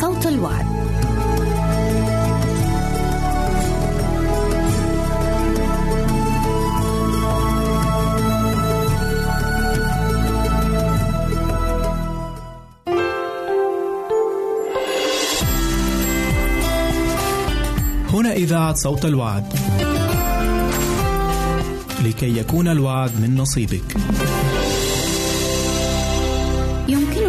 صوت الوعد. هنا إذاعة صوت الوعد. لكي يكون الوعد من نصيبك.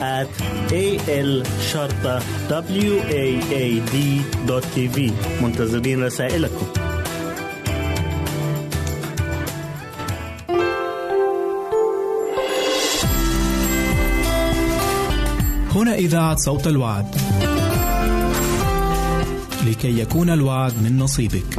at a l شرطة w a a d دوت تي في منتظرين رسائلكم هنا إذاعة صوت الوعد. لكي يكون الوعد من نصيبك.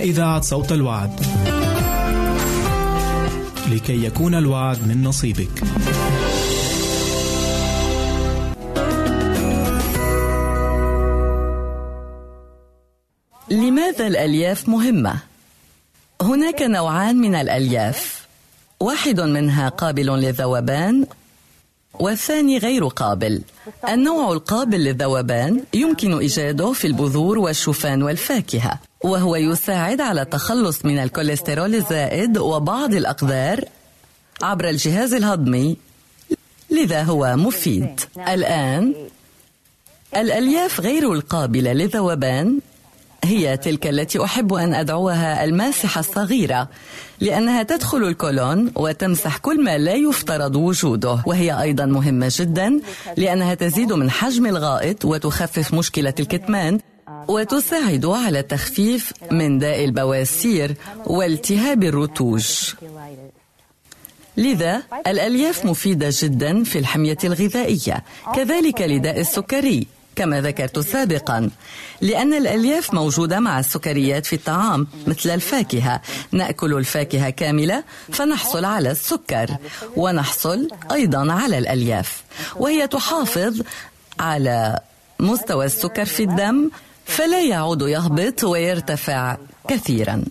إذاعة صوت الوعد. لكي يكون الوعد من نصيبك. لماذا الألياف مهمة؟ هناك نوعان من الألياف واحد منها قابل للذوبان والثاني غير قابل. النوع القابل للذوبان يمكن إيجاده في البذور والشوفان والفاكهة وهو يساعد على التخلص من الكوليسترول الزائد وبعض الأقدار عبر الجهاز الهضمي. لذا هو مفيد. الآن الألياف غير القابلة للذوبان هي تلك التي أحب أن أدعوها الماسحة الصغيرة لأنها تدخل الكولون وتمسح كل ما لا يفترض وجوده وهي أيضا مهمة جدا لأنها تزيد من حجم الغائط وتخفف مشكلة الكتمان وتساعد على التخفيف من داء البواسير والتهاب الرتوج. لذا الألياف مفيدة جدا في الحمية الغذائية كذلك لداء السكري. كما ذكرت سابقا لأن الألياف موجودة مع السكريات في الطعام مثل الفاكهة. نأكل الفاكهة كاملة فنحصل على السكر ونحصل أيضا على الألياف. وهي تحافظ على مستوى السكر في الدم فلا يعود يهبط ويرتفع كثيرا.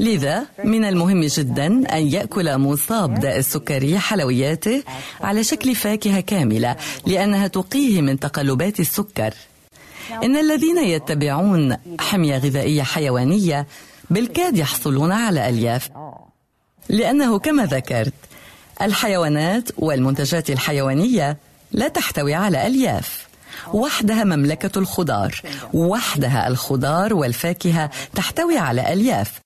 لذا من المهم جدا أن يأكل مصاب داء السكري حلوياته على شكل فاكهة كاملة لأنها تقيه من تقلبات السكر. إن الذين يتبعون حمية غذائية حيوانية بالكاد يحصلون على ألياف. لأنه كما ذكرت الحيوانات والمنتجات الحيوانية لا تحتوي على ألياف. وحدها مملكة الخضار. وحدها الخضار والفاكهة تحتوي على ألياف.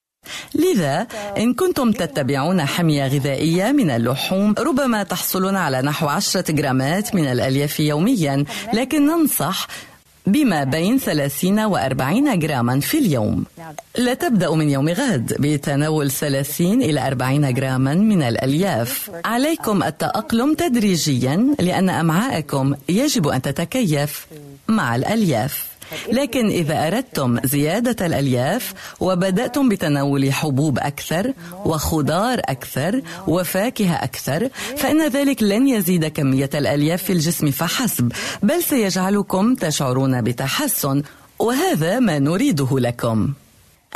لذا إن كنتم تتبعون حمية غذائية من اللحوم ربما تحصلون على نحو عشرة جرامات من الألياف يوميا لكن ننصح بما بين 30 و 40 جراما في اليوم. لا تبدأ من يوم غد بتناول 30 إلى 40 جراما من الألياف. عليكم التأقلم تدريجيا لأن أمعاءكم يجب أن تتكيف مع الألياف. لكن إذا أردتم زيادة الألياف وبدأتم بتناول حبوب أكثر وخضار أكثر وفاكهة أكثر فإن ذلك لن يزيد كمية الألياف في الجسم فحسب بل سيجعلكم تشعرون بتحسن وهذا ما نريده لكم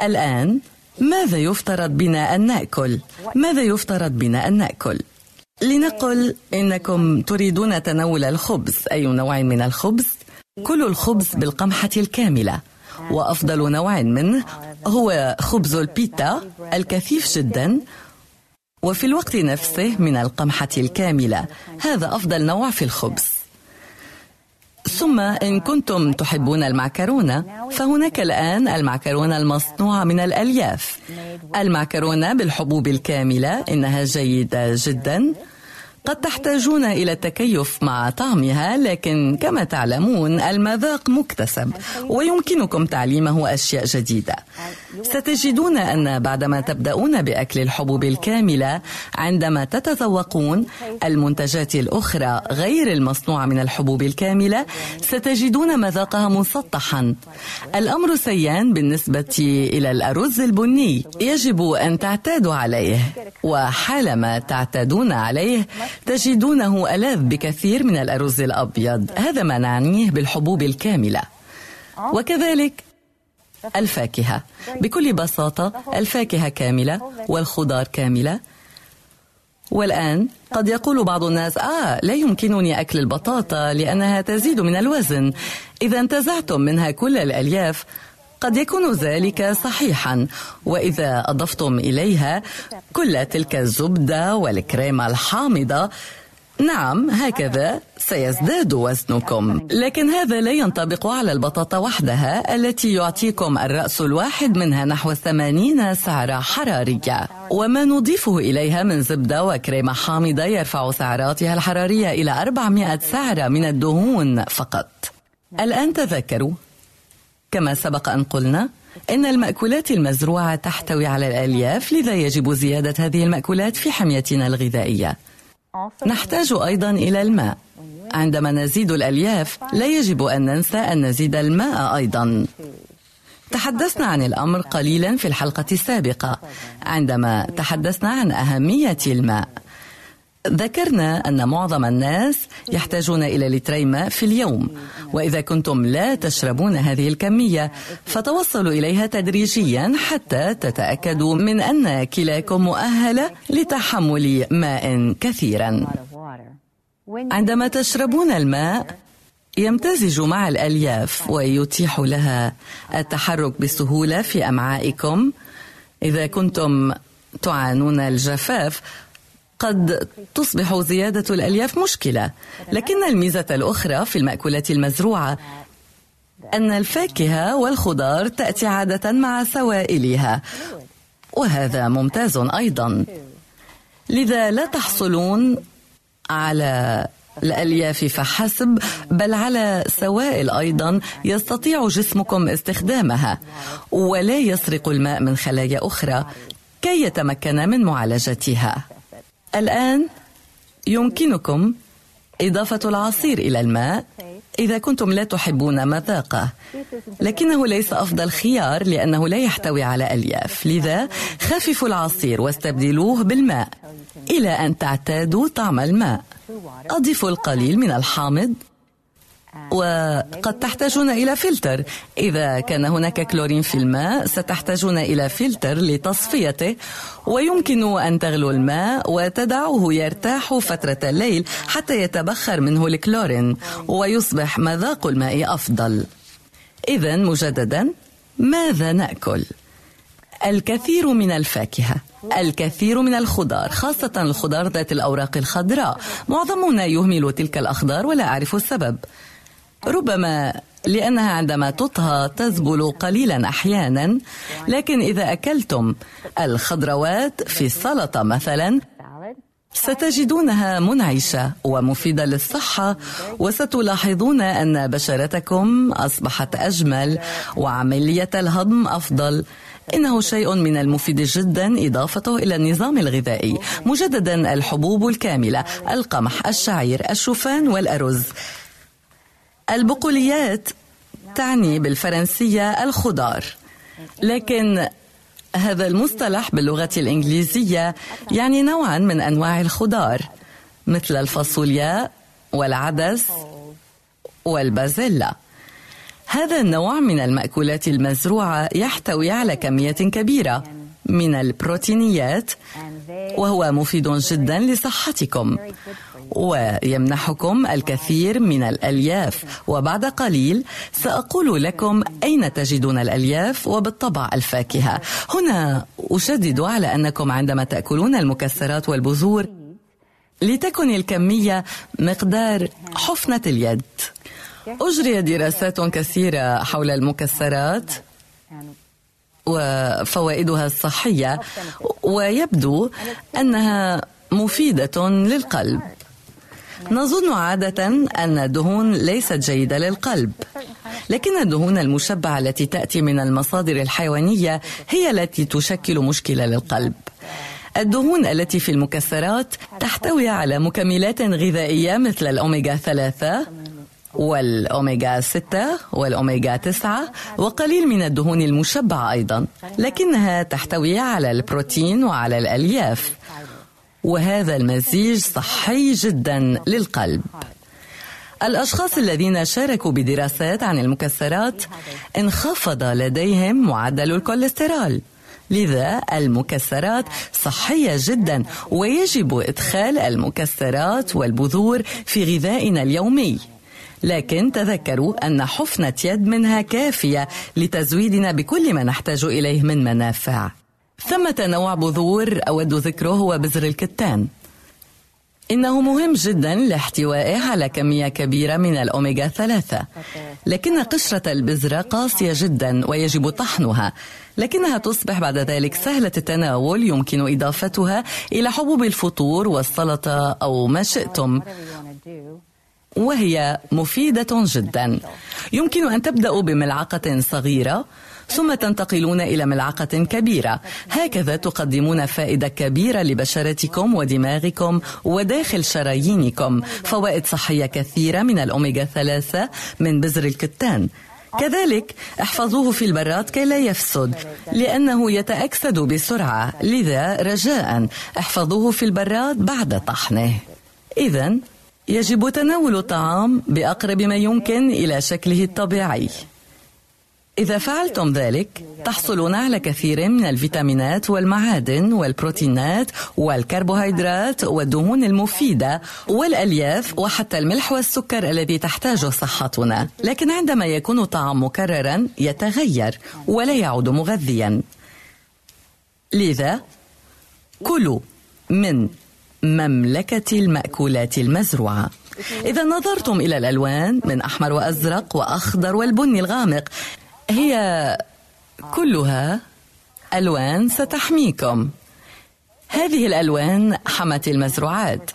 الآن ماذا يفترض بنا أن نأكل؟ ماذا يفترض بنا أن نأكل؟ لنقل إنكم تريدون تناول الخبز أي نوع من الخبز كلوا الخبز بالقمحة الكاملة. وأفضل نوع منه هو خبز البيتا الكثيف جدا. وفي الوقت نفسه من القمحة الكاملة. هذا أفضل نوع في الخبز. ثم إن كنتم تحبون المعكرونة فهناك الآن المعكرونة المصنوعة من الألياف. المعكرونة بالحبوب الكاملة إنها جيدة جدا. قد تحتاجون إلى التكيف مع طعمها لكن كما تعلمون المذاق مكتسب ويمكنكم تعليمه أشياء جديدة. ستجدون أن بعدما تبدأون بأكل الحبوب الكاملة عندما تتذوقون المنتجات الأخرى غير المصنوعة من الحبوب الكاملة ستجدون مذاقها مسطحا. الأمر سيان بالنسبة إلى الأرز البني يجب أن تعتادوا عليه. وحالما تعتادون عليه تجدونه ألذ بكثير من الأرز الأبيض. هذا ما نعنيه بالحبوب الكاملة. وكذلك الفاكهة. بكل بساطة الفاكهة كاملة والخضار كاملة. والآن قد يقول بعض الناس آه لا يمكنني أكل البطاطا لأنها تزيد من الوزن. إذا انتزعتم منها كل الألياف. قد يكون ذلك صحيحا. وإذا أضفتم إليها كل تلك الزبدة والكريمة الحامضة نعم هكذا سيزداد وزنكم. لكن هذا لا ينطبق على البطاطا وحدها التي يعطيكم الرأس الواحد منها نحو 80 سعرة حرارية. وما نضيفه إليها من زبدة وكريمة حامضة يرفع سعراتها الحرارية إلى 400 سعرة من الدهون فقط. الآن تذكروا كما سبق أن قلنا إن المأكولات المزروعة تحتوي على الألياف لذا يجب زيادة هذه المأكولات في حميتنا الغذائية. نحتاج أيضا إلى الماء. عندما نزيد الألياف لا يجب أن ننسى أن نزيد الماء أيضا. تحدثنا عن الأمر قليلا في الحلقة السابقة عندما تحدثنا عن أهمية الماء. ذكرنا أن معظم الناس يحتاجون إلى لتري ماء في اليوم وإذا كنتم لا تشربون هذه الكمية فتوصلوا إليها تدريجيا حتى تتأكدوا من أن كلاكم مؤهلة لتحمل ماء كثيرا. عندما تشربون الماء يمتزج مع الألياف ويتيح لها التحرك بسهولة في أمعائكم. إذا كنتم تعانون الجفاف قد تصبح زيادة الألياف مشكلة. لكن الميزة الأخرى في المأكولات المزروعة أن الفاكهة والخضار تأتي عادة مع سوائلها. وهذا ممتاز أيضا. لذا لا تحصلون على الألياف فحسب بل على سوائل أيضا يستطيع جسمكم استخدامها. ولا يسرق الماء من خلايا أخرى كي يتمكن من معالجتها. الآن يمكنكم إضافة العصير إلى الماء إذا كنتم لا تحبون مذاقه. لكنه ليس أفضل خيار لأنه لا يحتوي على ألياف. لذا خففوا العصير واستبدلوه بالماء إلى أن تعتادوا طعم الماء. أضيفوا القليل من الحامض وقد تحتاجون إلى فلتر. إذا كان هناك كلورين في الماء ستحتاجون إلى فلتر لتصفيته. ويمكن أن تغلوا الماء وتدعوه يرتاح فترة الليل حتى يتبخر منه الكلورين ويصبح مذاق الماء أفضل. إذا مجددا ماذا نأكل؟ الكثير من الفاكهة الكثير من الخضار خاصة الخضار ذات الأوراق الخضراء. معظمنا يهمل تلك الأخضار ولا أعرف السبب. ربما لأنها عندما تطهى تذبل قليلا أحيانا لكن إذا أكلتم الخضروات في السلطة مثلا ستجدونها منعشة ومفيدة للصحة وستلاحظون أن بشرتكم أصبحت أجمل وعملية الهضم أفضل. إنه شيء من المفيد جدا إضافته إلى النظام الغذائي مجددا الحبوب الكاملة القمح الشعير الشوفان والأرز. البقوليات تعني بالفرنسية الخضار. لكن هذا المصطلح باللغة الإنجليزية يعني نوعا من أنواع الخضار مثل الفاصوليا والعدس والبازيلا. هذا النوع من المأكولات المزروعة يحتوي على كمية كبيرة من البروتينيات وهو مفيد جدا لصحتكم. ويمنحكم الكثير من الألياف وبعد قليل سأقول لكم أين تجدون الألياف وبالطبع الفاكهة. هنا أشدد على أنكم عندما تأكلون المكسرات والبذور لتكن الكمية مقدار حفنة اليد. أجري دراسات كثيرة حول المكسرات وفوائدها الصحية ويبدو أنها مفيدة للقلب. نظن عادة أن الدهون ليست جيدة للقلب، لكن الدهون المشبعة التي تأتي من المصادر الحيوانية هي التي تشكل مشكلة للقلب. الدهون التي في المكسرات تحتوي على مكملات غذائية مثل الأوميغا 3 والأوميغا 6 والأوميغا 9 وقليل من الدهون المشبعة أيضا لكنها تحتوي على البروتين وعلى الألياف وهذا المزيج صحي جدا للقلب. الأشخاص الذين شاركوا بدراسات عن المكسرات انخفض لديهم معدل الكوليسترول. لذا المكسرات صحية جدا ويجب إدخال المكسرات والبذور في غذائنا اليومي. لكن تذكروا أن حفنة يد منها كافية لتزويدنا بكل ما نحتاج إليه من منافع. ثمة نوع بذور أود ذكره هو بذر الكتان. إنه مهم جدا لاحتوائه على كمية كبيرة من الأوميغا ثلاثة. لكن قشرة البذرة قاسية جدا ويجب طحنها. لكنها تصبح بعد ذلك سهلة التناول يمكن إضافتها إلى حبوب الفطور والسلطة أو ما شئتم. وهي مفيدة جدا. يمكن أن تبدأوا بملعقة صغيرة ثم تنتقلون إلى ملعقة كبيرة. هكذا تقدمون فائدة كبيرة لبشرتكم ودماغكم وداخل شرايينكم. فوائد صحية كثيرة من الأوميغا ثلاثة من بذر الكتان. كذلك احفظوه في البراد كي لا يفسد لأنه يتأكسد بسرعة. لذا رجاء احفظوه في البراد بعد طحنه. إذا يجب تناول الطعام بأقرب ما يمكن إلى شكله الطبيعي. إذا فعلتم ذلك تحصلون على كثير من الفيتامينات والمعادن والبروتينات والكربوهيدرات والدهون المفيدة والألياف وحتى الملح والسكر الذي تحتاجه صحتنا. لكن عندما يكون الطعام مكررا يتغير ولا يعود مغذيا. لذا كلوا من مملكة المأكولات المزروعة. إذا نظرتم إلى الألوان من أحمر وأزرق وأخضر والبني الغامق هي كلها ألوان ستحميكم. هذه الألوان حمت المزروعات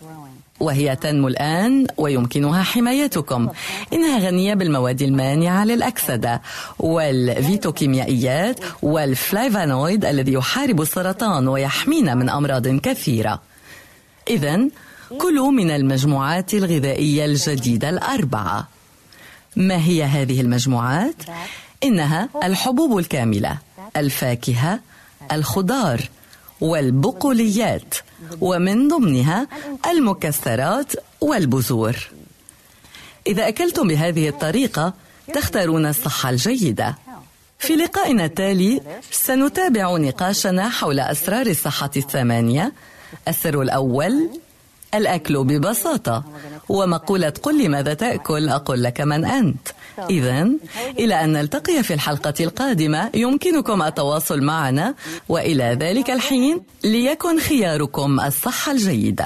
وهي تنمو الآن ويمكنها حمايتكم. إنها غنية بالمواد المانعة للأكسدة والفيتوكيميائيات والفلايفانويد الذي يحارب السرطان ويحمينا من أمراض كثيرة. إذا كلوا من المجموعات الغذائية الجديدة الأربعة. ما هي هذه المجموعات؟ إنها الحبوب الكاملة الفاكهة الخضار والبقوليات ومن ضمنها المكسرات والبذور. إذا أكلتم بهذه الطريقة تختارون الصحة الجيدة. في لقائنا التالي سنتابع نقاشنا حول أسرار الصحة الثمانية. السر الأول الأكل ببساطة. ومقولة قل لي ماذا تأكل؟ أقول لك من أنت. إذا إلى أن نلتقي في الحلقة القادمة يمكنكم التواصل معنا. وإلى ذلك الحين ليكن خياركم الصحة الجيدة.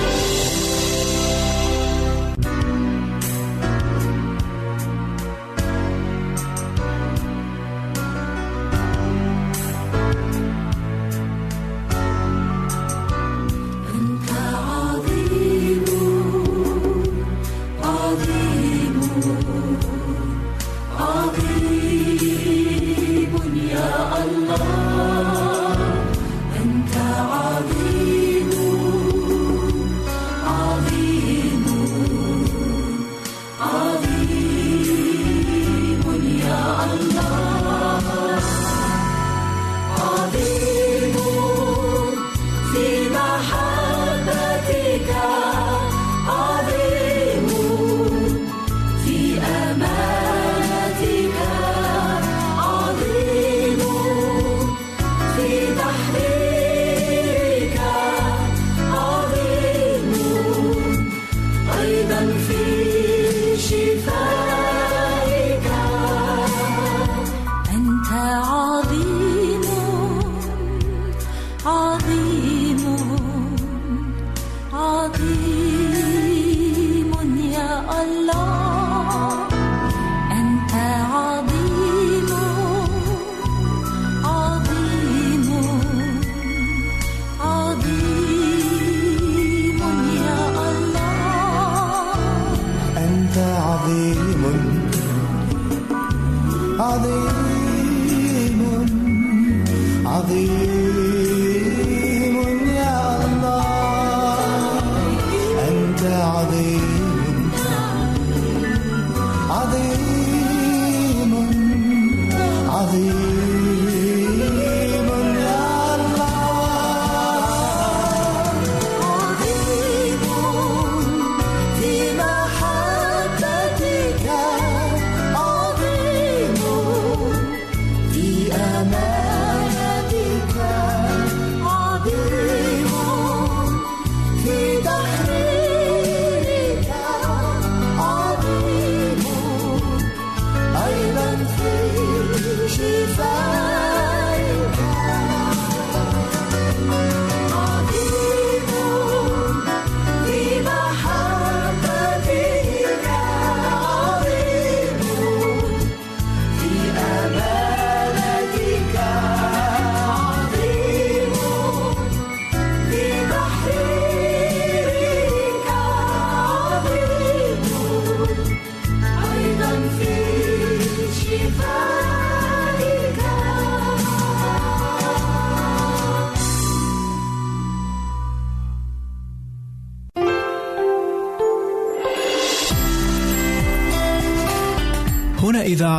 Mother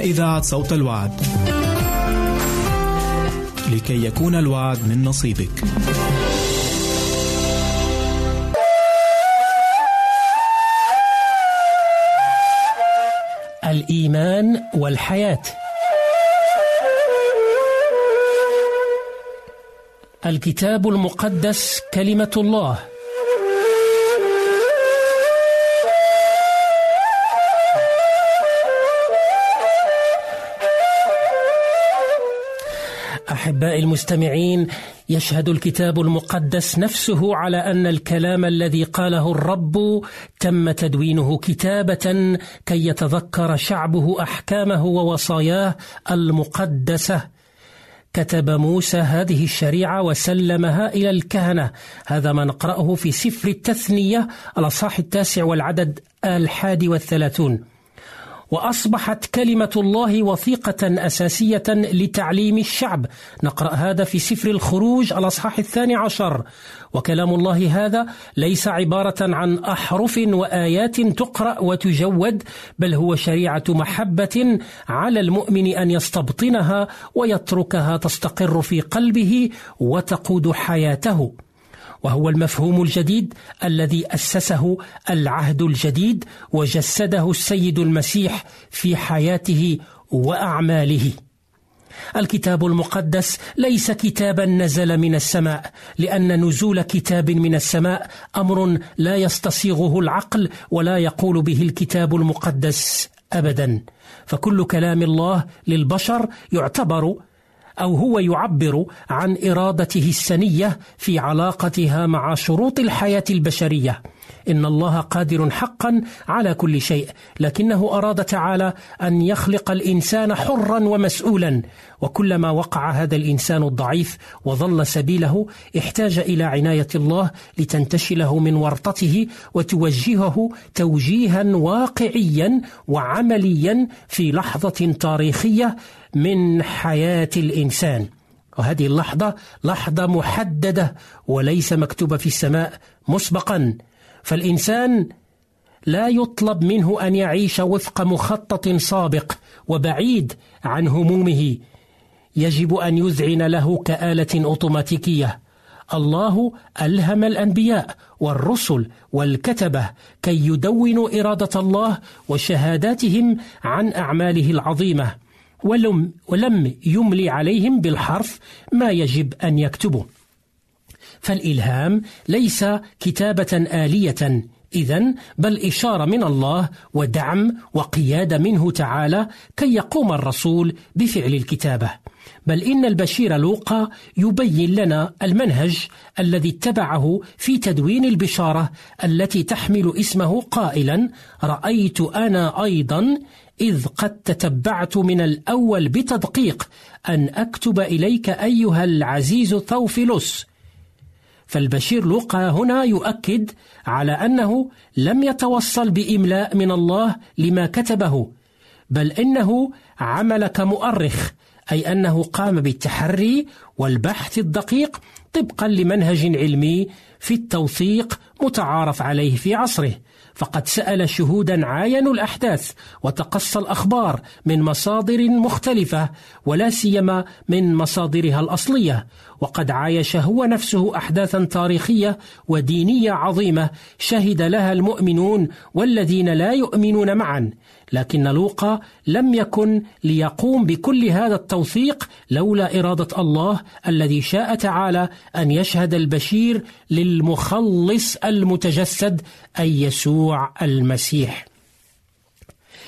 إذاعة صوت الوعد. لكي يكون الوعد من نصيبك. الإيمان والحياة الكتاب المقدس كلمة الله أحبائي المستمعين يشهد الكتاب المقدس نفسه على أن الكلام الذي قاله الرب تم تدوينه كتابة كي يتذكر شعبه أحكامه ووصاياه المقدسة. كتب موسى هذه الشريعة وسلمها إلى الكهنة. هذا ما نقرأه في سفر التثنية الأصحاح التاسع والعدد الحادي والثلاثون. وأصبحت كلمة الله وثيقة أساسية لتعليم الشعب. نقرأ هذا في سفر الخروج الأصحاح الثاني عشر. وكلام الله هذا ليس عبارة عن أحرف وآيات تقرأ وتجود بل هو شريعة محبة على المؤمن أن يستبطنها ويتركها تستقر في قلبه وتقود حياته. وهو المفهوم الجديد الذي أسسه العهد الجديد وجسده السيد المسيح في حياته وأعماله. الكتاب المقدس ليس كتابا نزل من السماء لأن نزول كتاب من السماء أمر لا يستصيغه العقل ولا يقول به الكتاب المقدس ابدا. فكل كلام الله للبشر يعتبر أو هو يعبر عن إرادته السنية في علاقتها مع شروط الحياة البشرية. إن الله قادر حقا على كل شيء لكنه أراد تعالى أن يخلق الإنسان حرا ومسؤولا. وكلما وقع هذا الإنسان الضعيف وظل سبيله احتاج إلى عناية الله لتنتشله من ورطته وتوجهه توجيها واقعيا وعمليا في لحظة تاريخية من حياة الإنسان. وهذه اللحظة لحظة محددة وليس مكتوبة في السماء مسبقا. فالإنسان لا يطلب منه أن يعيش وفق مخطط سابق وبعيد عن همومه. يجب أن يذعن له كآلة أوتوماتيكية. الله ألهم الأنبياء والرسل والكتبة كي يدونوا إرادة الله وشهاداتهم عن أعماله العظيمة. ولم, ولم يملي عليهم بالحرف ما يجب أن يكتبوا. فالإلهام ليس كتابة آلية اذا بل إشارة من الله ودعم وقياده منه تعالى كي يقوم الرسول بفعل الكتابة. بل إن البشير لوقا يبين لنا المنهج الذي اتبعه في تدوين البشارة التي تحمل اسمه قائلا رأيت أنا أيضا إذ قد تتبعت من الأول بتدقيق أن أكتب إليك أيها العزيز ثوفيلوس فالبشير لوقا هنا يؤكد على أنه لم يتوصل بإملاء من الله لما كتبه بل إنه عمل كمؤرخ أي أنه قام بالتحري والبحث الدقيق طبقا لمنهج علمي في التوثيق متعارف عليه في عصره. فقد سأل شهودا عاينوا الأحداث وتقصى الأخبار من مصادر مختلفة ولا سيما من مصادرها الأصلية وقد عايش هو نفسه أحداثا تاريخية ودينية عظيمة شهد لها المؤمنون والذين لا يؤمنون معا. لكن لوقا لم يكن ليقوم بكل هذا التوثيق لولا إرادة الله الذي شاء تعالى أن يشهد البشير للمخلص المتجسد أي يسوع المسيح.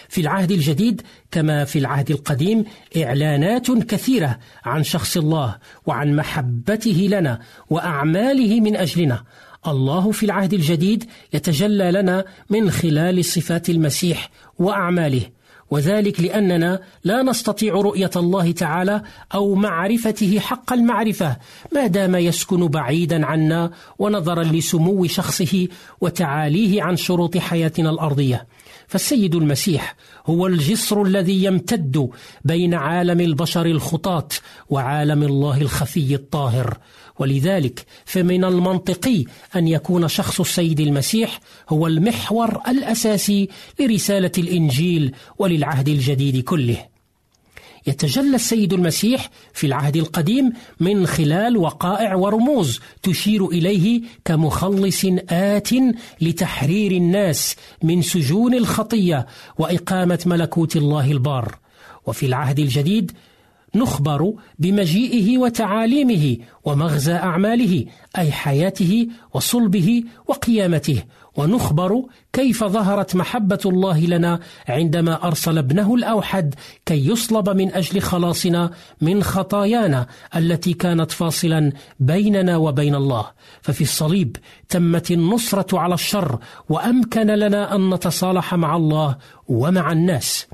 في العهد الجديد كما في العهد القديم إعلانات كثيرة عن شخص الله وعن محبته لنا وأعماله من أجلنا الله في العهد الجديد يتجلى لنا من خلال صفات المسيح وأعماله. وذلك لأننا لا نستطيع رؤية الله تعالى أو معرفته حق المعرفة ما دام يسكن بعيدا عنا ونظرا لسمو شخصه وتعاليه عن شروط حياتنا الأرضية. فالسيد المسيح هو الجسر الذي يمتد بين عالم البشر الخطاة وعالم الله الخفي الطاهر. ولذلك فمن المنطقي أن يكون شخص السيد المسيح هو المحور الأساسي لرسالة الإنجيل وللعهد الجديد كله. يتجلى السيد المسيح في العهد القديم من خلال وقائع ورموز تشير إليه كمخلص آت لتحرير الناس من سجون الخطية وإقامة ملكوت الله البار. وفي العهد الجديد نخبر بمجيئه وتعاليمه ومغزى أعماله أي حياته وصلبه وقيامته. ونخبر كيف ظهرت محبة الله لنا عندما أرسل ابنه الأوحد كي يصلب من أجل خلاصنا من خطايانا التي كانت فاصلا بيننا وبين الله. ففي الصليب تمت النصرة على الشر وأمكن لنا أن نتصالح مع الله ومع الناس.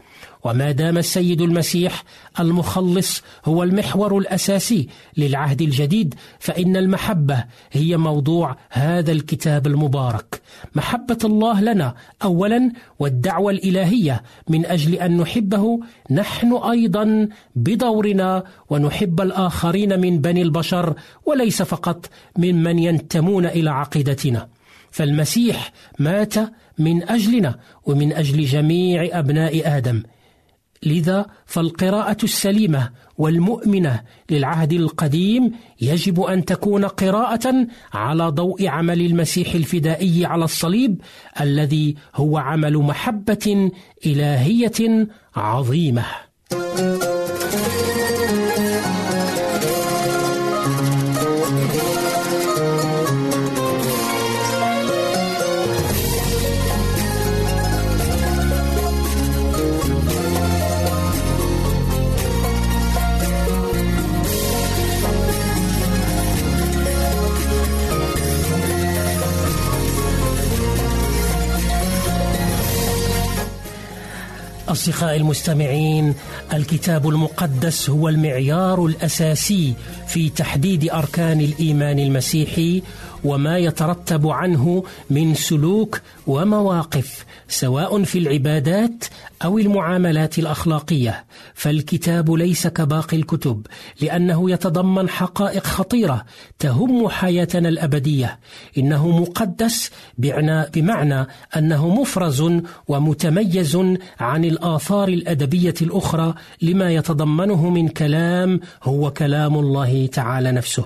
وما دام السيد المسيح المخلص هو المحور الأساسي للعهد الجديد فإن المحبة هي موضوع هذا الكتاب المبارك. محبة الله لنا اولا والدعوة الإلهية من أجل أن نحبه نحن أيضا بدورنا ونحب الآخرين من بني البشر وليس فقط ممن ينتمون إلى عقيدتنا. فالمسيح مات من أجلنا ومن أجل جميع أبناء آدم. لذا فالقراءة السليمة والمؤمنة للعهد القديم يجب أن تكون قراءة على ضوء عمل المسيح الفدائي على الصليب الذي هو عمل محبة إلهية عظيمة. أصدقائي المستمعين الكتاب المقدس هو المعيار الأساسي في تحديد أركان الإيمان المسيحي وما يترتب عنه من سلوك ومواقف سواء في العبادات أو المعاملات الأخلاقية. فالكتاب ليس كباقي الكتب لأنه يتضمن حقائق خطيرة تهم حياتنا الأبدية. إنه مقدس بمعنى أنه مفرز ومتميز عن الآثار الأدبية الأخرى لما يتضمنه من كلام هو كلام الله تعالى نفسه.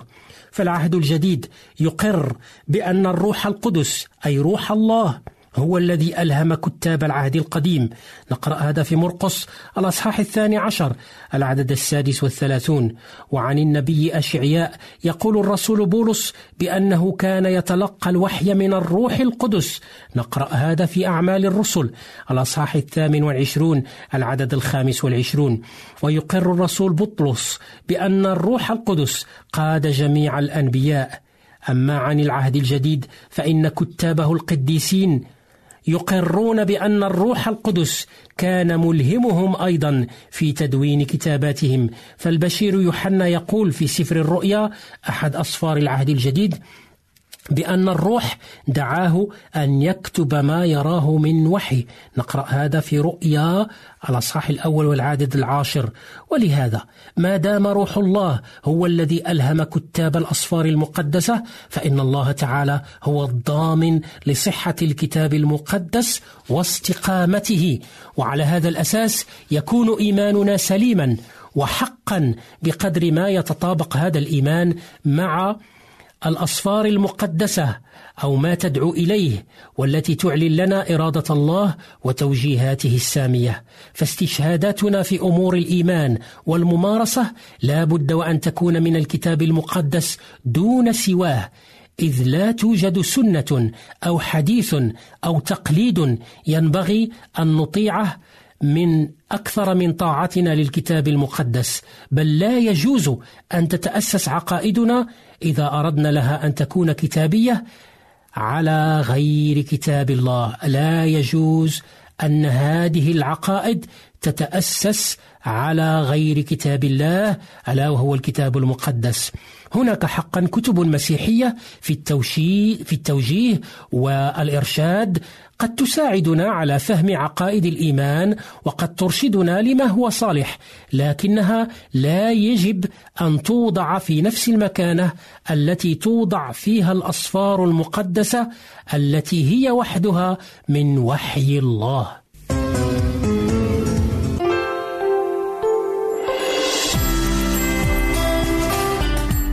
فالعهد الجديد يقر بأن الروح القدس أي روح الله هو الذي ألهم كتاب العهد القديم. نقرأ هذا في مرقس الأصحاح الثاني عشر العدد السادس والثلاثون. وعن النبي أشعياء يقول الرسول بولس بأنه كان يتلقى الوحي من الروح القدس. نقرأ هذا في أعمال الرسل. الأصحاح الثامن والعشرون العدد الخامس والعشرون. ويقر الرسول بطرس بأن الروح القدس قاد جميع الأنبياء. أما عن العهد الجديد فإن كتابه القديسين يقرون بأن الروح القدس كان ملهمهم أيضا في تدوين كتاباتهم. فالبشير يوحنا يقول في سفر الرؤيا أحد اسفار العهد الجديد بأن الروح دعاه أن يكتب ما يراه من وحي. نقرأ هذا في رؤيا الأصحاح الأول والعدد العاشر. ولهذا ما دام روح الله هو الذي ألهم كتاب الأصفار المقدسة فإن الله تعالى هو الضامن لصحة الكتاب المقدس واستقامته. وعلى هذا الأساس يكون إيماننا سليما وحقا بقدر ما يتطابق هذا الإيمان مع الأصفار المقدسة أو ما تدعو إليه والتي تعلن لنا إرادة الله وتوجيهاته السامية. فاستشهاداتنا في أمور الإيمان والممارسة لا بد وأن تكون من الكتاب المقدس دون سواه إذ لا توجد سنة أو حديث أو تقليد ينبغي أن نطيعه من أكثر من طاعتنا للكتاب المقدس بل لا يجوز أن تتأسس عقائدنا إذا أردنا لها أن تكون كتابية على غير كتاب الله. لا يجوز أن هذه العقائد تتأسس على غير كتاب الله ألا وهو الكتاب المقدس. هناك حقا كتب مسيحية في التوشي في التوجيه والإرشاد قد تساعدنا على فهم عقائد الإيمان وقد ترشدنا لما هو صالح لكنها لا يجب أن توضع في نفس المكانة التي توضع فيها الأصفار المقدسة التي هي وحدها من وحي الله.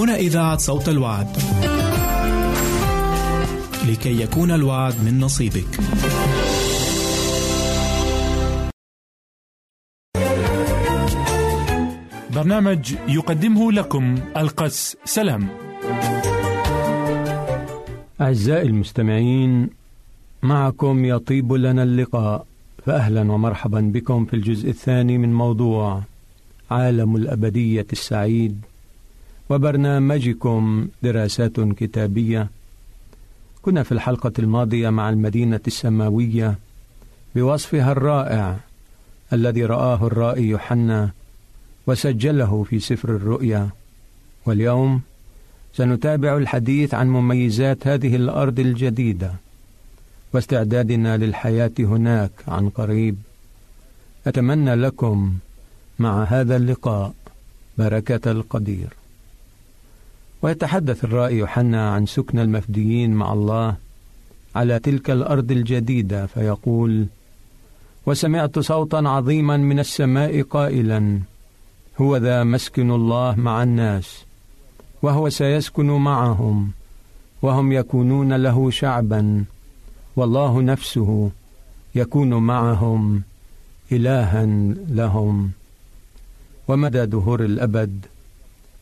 هنا إذاعة صوت الوعد. لكي يكون الوعد من نصيبك. برنامج يقدمه لكم القس سلام أعزائي المستمعين معكم يطيب لنا اللقاء فأهلا ومرحبا بكم في الجزء الثاني من موضوع عالم الأبدية السعيد وبرنامجكم دراسات كتابية. كنا في الحلقة الماضية مع المدينة السماوية بوصفها الرائع الذي رآه الرائي يوحنا وسجله في سفر الرؤيا. واليوم سنتابع الحديث عن مميزات هذه الأرض الجديدة واستعدادنا للحياة هناك عن قريب. أتمنى لكم مع هذا اللقاء بركة القدير. ويتحدث الرائي يوحنا عن سكن المفديين مع الله على تلك الأرض الجديدة فيقول وسمعت صوتا عظيما من السماء قائلا هو ذا مسكن الله مع الناس وهو سيسكن معهم وهم يكونون له شعبا والله نفسه يكون معهم إلها لهم. ومدى دهور الأبد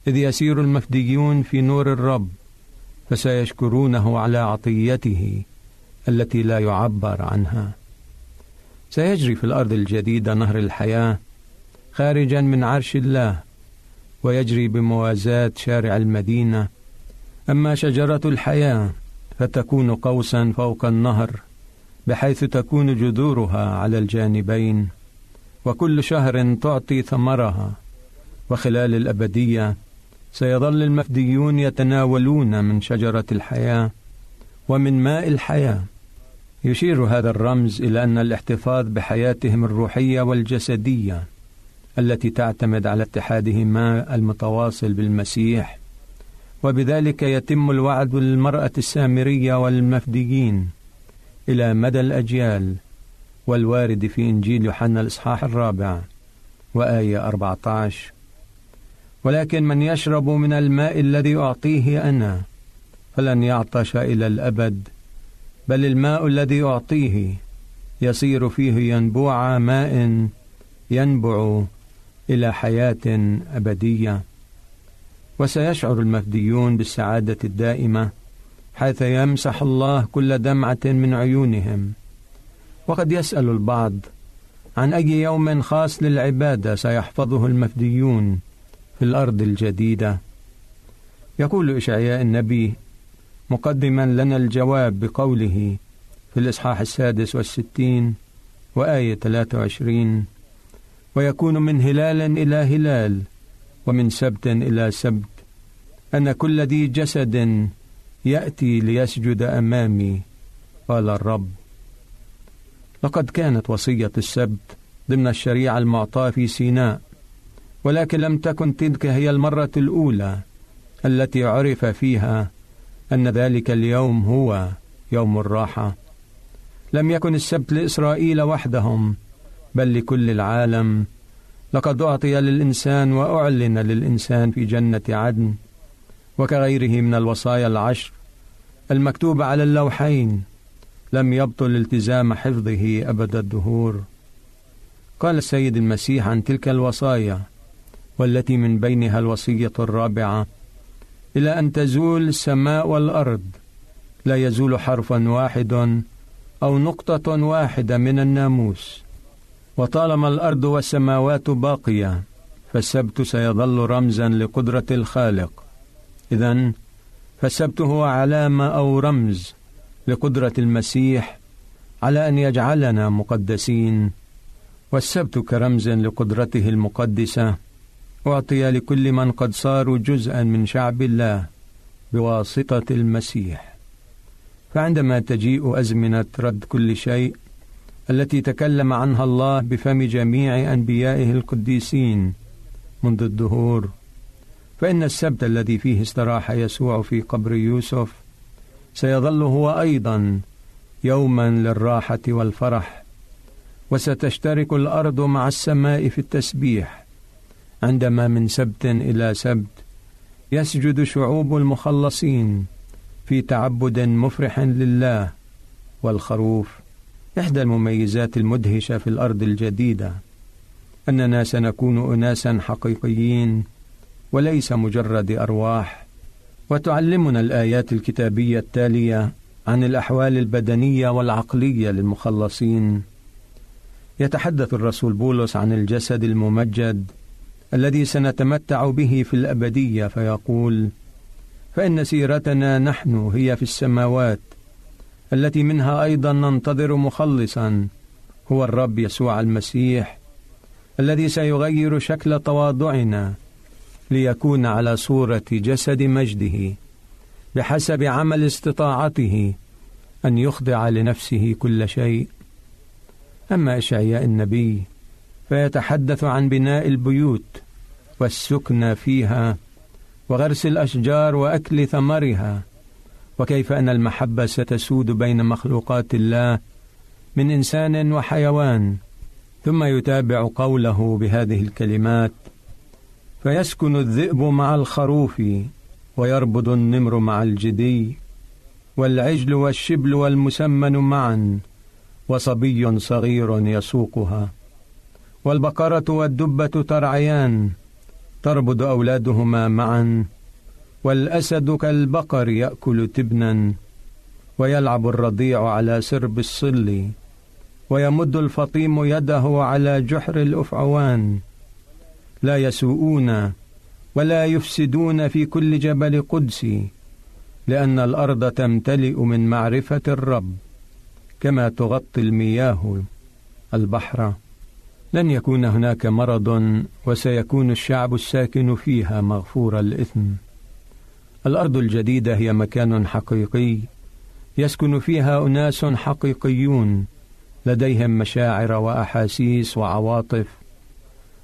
إذ يسير المفديون في نور الرب فسيشكرونه على عطيته التي لا يعبر عنها. سيجري في الأرض الجديده نهر الحياة خارجا من عرش الله ويجري بموازاة شارع المدينة. أما شجرة الحياة فتكون قوسا فوق النهر بحيث تكون جذورها على الجانبين وكل شهر تعطي ثمرها. وخلال الأبدية سيظل المفديون يتناولون من شجرة الحياة ومن ماء الحياة. يشير هذا الرمز إلى أن الاحتفاظ بحياتهم الروحية والجسدية التي تعتمد على اتحادهما المتواصل بالمسيح وبذلك يتم الوعد للمرأة السامرية والمفديين إلى مدى الأجيال والوارد في إنجيل يوحنا الإصحاح الرابع وآية 14 ولكن من يشرب من الماء الذي أعطيه أنا فلن يعطش إلى الأبد بل الماء الذي أعطيه يصير فيه ينبوع ماء ينبع إلى حياة أبدية. وسيشعر المفديون بالسعادة الدائمة حيث يمسح الله كل دمعة من عيونهم. وقد يسأل البعض عن أي يوم خاص للعبادة سيحفظه المفديون في الأرض الجديدة. يقول إشعياء النبي مقدما لنا الجواب بقوله في الإصحاح السادس والستين وآية 23 ويكون من هلال إلى هلال ومن سبت إلى سبت أن كل ذي جسد يأتي ليسجد أمامي قال الرب. لقد كانت وصية السبت ضمن الشريعة المعطاة في سيناء ولكن لم تكن تلك هي المرة الأولى التي عرف فيها أن ذلك اليوم هو يوم الراحة. لم يكن السبت لإسرائيل وحدهم بل لكل العالم. لقد أعطي للإنسان وأعلن للإنسان في جنة عدن وكغيره من الوصايا العشر المكتوبة على اللوحين. لم يبطل التزام حفظه أبد الدهور. قال السيد المسيح عن تلك الوصايا والتي من بينها الوصية الرابعة. إلى أن تزول السماء والأرض لا يزول حرف واحد أو نقطة واحدة من الناموس. وطالما الأرض والسماوات باقية فالسبت سيظل رمزا لقدرة الخالق. إذا فالسبت هو علامة أو رمز لقدرة المسيح على أن يجعلنا مقدسين والسبت كرمز لقدرته المقدسة. أعطي لكل من قد صاروا جزءا من شعب الله بواسطة المسيح. فعندما تجيء أزمنة رد كل شيء التي تكلم عنها الله بفم جميع أنبيائه القديسين منذ الدهور فإن السبت الذي فيه استراح يسوع في قبر يوسف سيظل هو أيضا يوما للراحة والفرح وستشترك الأرض مع السماء في التسبيح عندما من سبت إلى سبت يسجد شعوب المخلصين في تعبد مفرح لله والخروف. إحدى المميزات المدهشة في الأرض الجديدة أننا سنكون أناسا حقيقيين وليس مجرد أرواح. وتعلمنا الآيات الكتابية التالية عن الأحوال البدنية والعقلية للمخلصين. يتحدث الرسول بولس عن الجسد الممجد الذي سنتمتع به في الأبدية فيقول فإن سيرتنا نحن هي في السماوات التي منها أيضا ننتظر مخلصا هو الرب يسوع المسيح الذي سيغير شكل تواضعنا ليكون على صورة جسد مجده بحسب عمل استطاعته أن يخضع لنفسه كل شيء. أما إشعياء النبي فيتحدث عن بناء البيوت والسكن فيها وغرس الأشجار وأكل ثمرها وكيف أن المحبة ستسود بين مخلوقات الله من إنسان وحيوان ثم يتابع قوله بهذه الكلمات فيسكن الذئب مع الخروف ويربض النمر مع الجدي والعجل والشبل والمسمن معا وصبي صغير يسوقها. والبقرة والدبة ترعيان تربض أولادهما معا والأسد كالبقر يأكل تبنا ويلعب الرضيع على سرب الصل ويمد الفطيم يده على جحر الأفعوان. لا يسوءون ولا يفسدون في كل جبل قدسي لأن الأرض تمتلئ من معرفة الرب كما تغطي المياه البحر. لن يكون هناك مرض وسيكون الشعب الساكن فيها مغفور الإثم. الأرض الجديدة هي مكان حقيقي يسكن فيها أناس حقيقيون لديهم مشاعر وأحاسيس وعواطف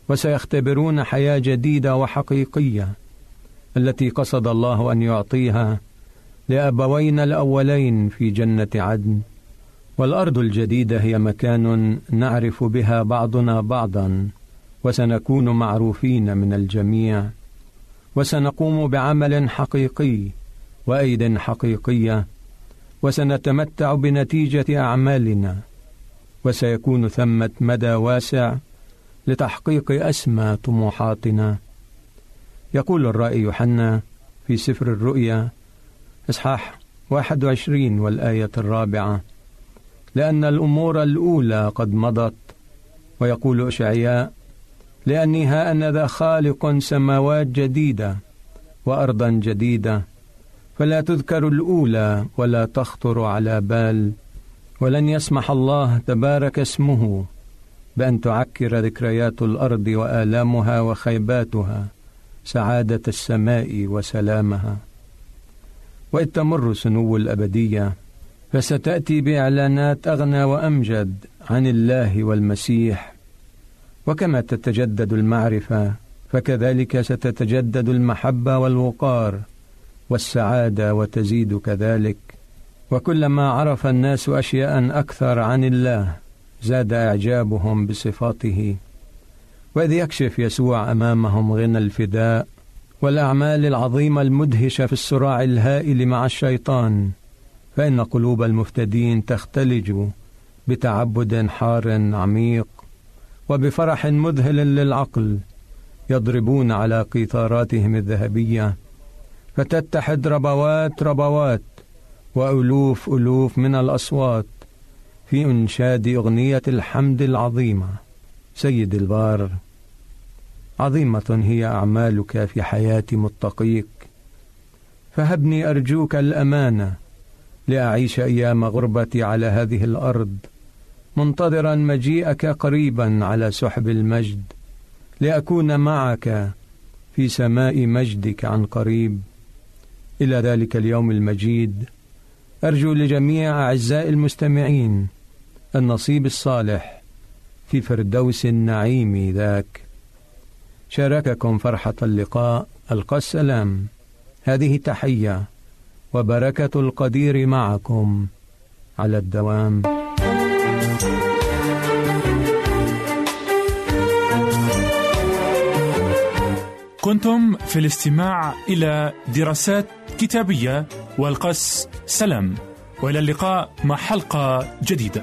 وسيختبرون حياة جديدة وحقيقية التي قصد الله أن يعطيها لأبوينا الأولين في جنة عدن. والأرض الجديدة هي مكان نعرف بها بعضنا بعضا وسنكون معروفين من الجميع وسنقوم بعمل حقيقي وأيد حقيقية وسنتمتع بنتيجة أعمالنا وسيكون ثمة مدى واسع لتحقيق أسمى طموحاتنا. يقول الرائي يوحنا في سفر الرؤيا إصحاح 21 والآية الرابعة لأن الأمور الأولى قد مضت. ويقول إشعياء لأني ها أنا ذا خالق سماوات جديدة وأرضا جديدة فلا تذكر الأولى ولا تخطر على بال ولن يسمح الله تبارك اسمه بأن تعكر ذكريات الأرض وآلامها وخيباتها سعادة السماء وسلامها. وإذ تمر سنو الأبدية فستأتي بإعلانات أغنى وأمجد عن الله والمسيح. وكما تتجدد المعرفة فكذلك ستتجدد المحبة والوقار والسعادة وتزيد كذلك. وكلما عرف الناس أشياء أكثر عن الله زاد إعجابهم بصفاته. وإذ يكشف يسوع أمامهم غنى الفداء والأعمال العظيمة المدهشة في الصراع الهائل مع الشيطان فإن قلوب المفتدين تختلج بتعبد حار عميق وبفرح مذهل للعقل يضربون على قيثاراتهم الذهبية فتتحد ربوات ربوات وألوف ألوف من الأصوات في إنشاد أغنية الحمد العظيمة. سيد البار عظيمة هي أعمالك في حياة متقيك. فهبني أرجوك الأمانة لأعيش أيام غربتي على هذه الأرض منتظرا مجيئك قريبا على سحب المجد لأكون معك في سماء مجدك عن قريب. إلى ذلك اليوم المجيد أرجو لجميع أعزائي المستمعين النصيب الصالح في فردوس النعيم ذاك. شارككم فرحة اللقاء ألقى السلام. هذه تحية وبركة القدير معكم على الدوام. كنتم في الاستماع إلى دراسات كتابية والقس سلام. وإلى اللقاء مع حلقة جديدة.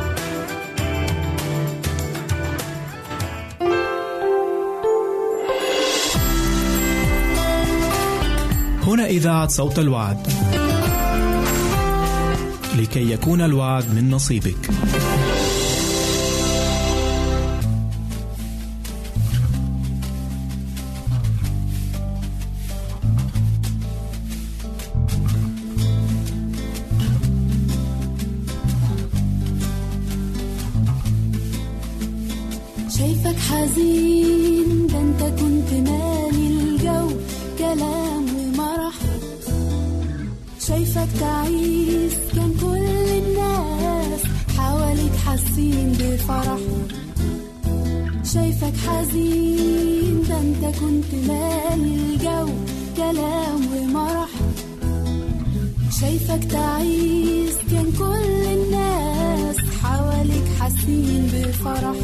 إذاعة صوت الوعد. لكي يكون الوعد من نصيبك. شايفك حزين ده أنت كنت مالي الجو كلام شايفك تعيس كان كل الناس حواليك حاسين بفرح. شايفك حزين ده انت كنت مالي الجو كلام ومرح. شايفك تعيس كان كل الناس حواليك حاسين بفرح.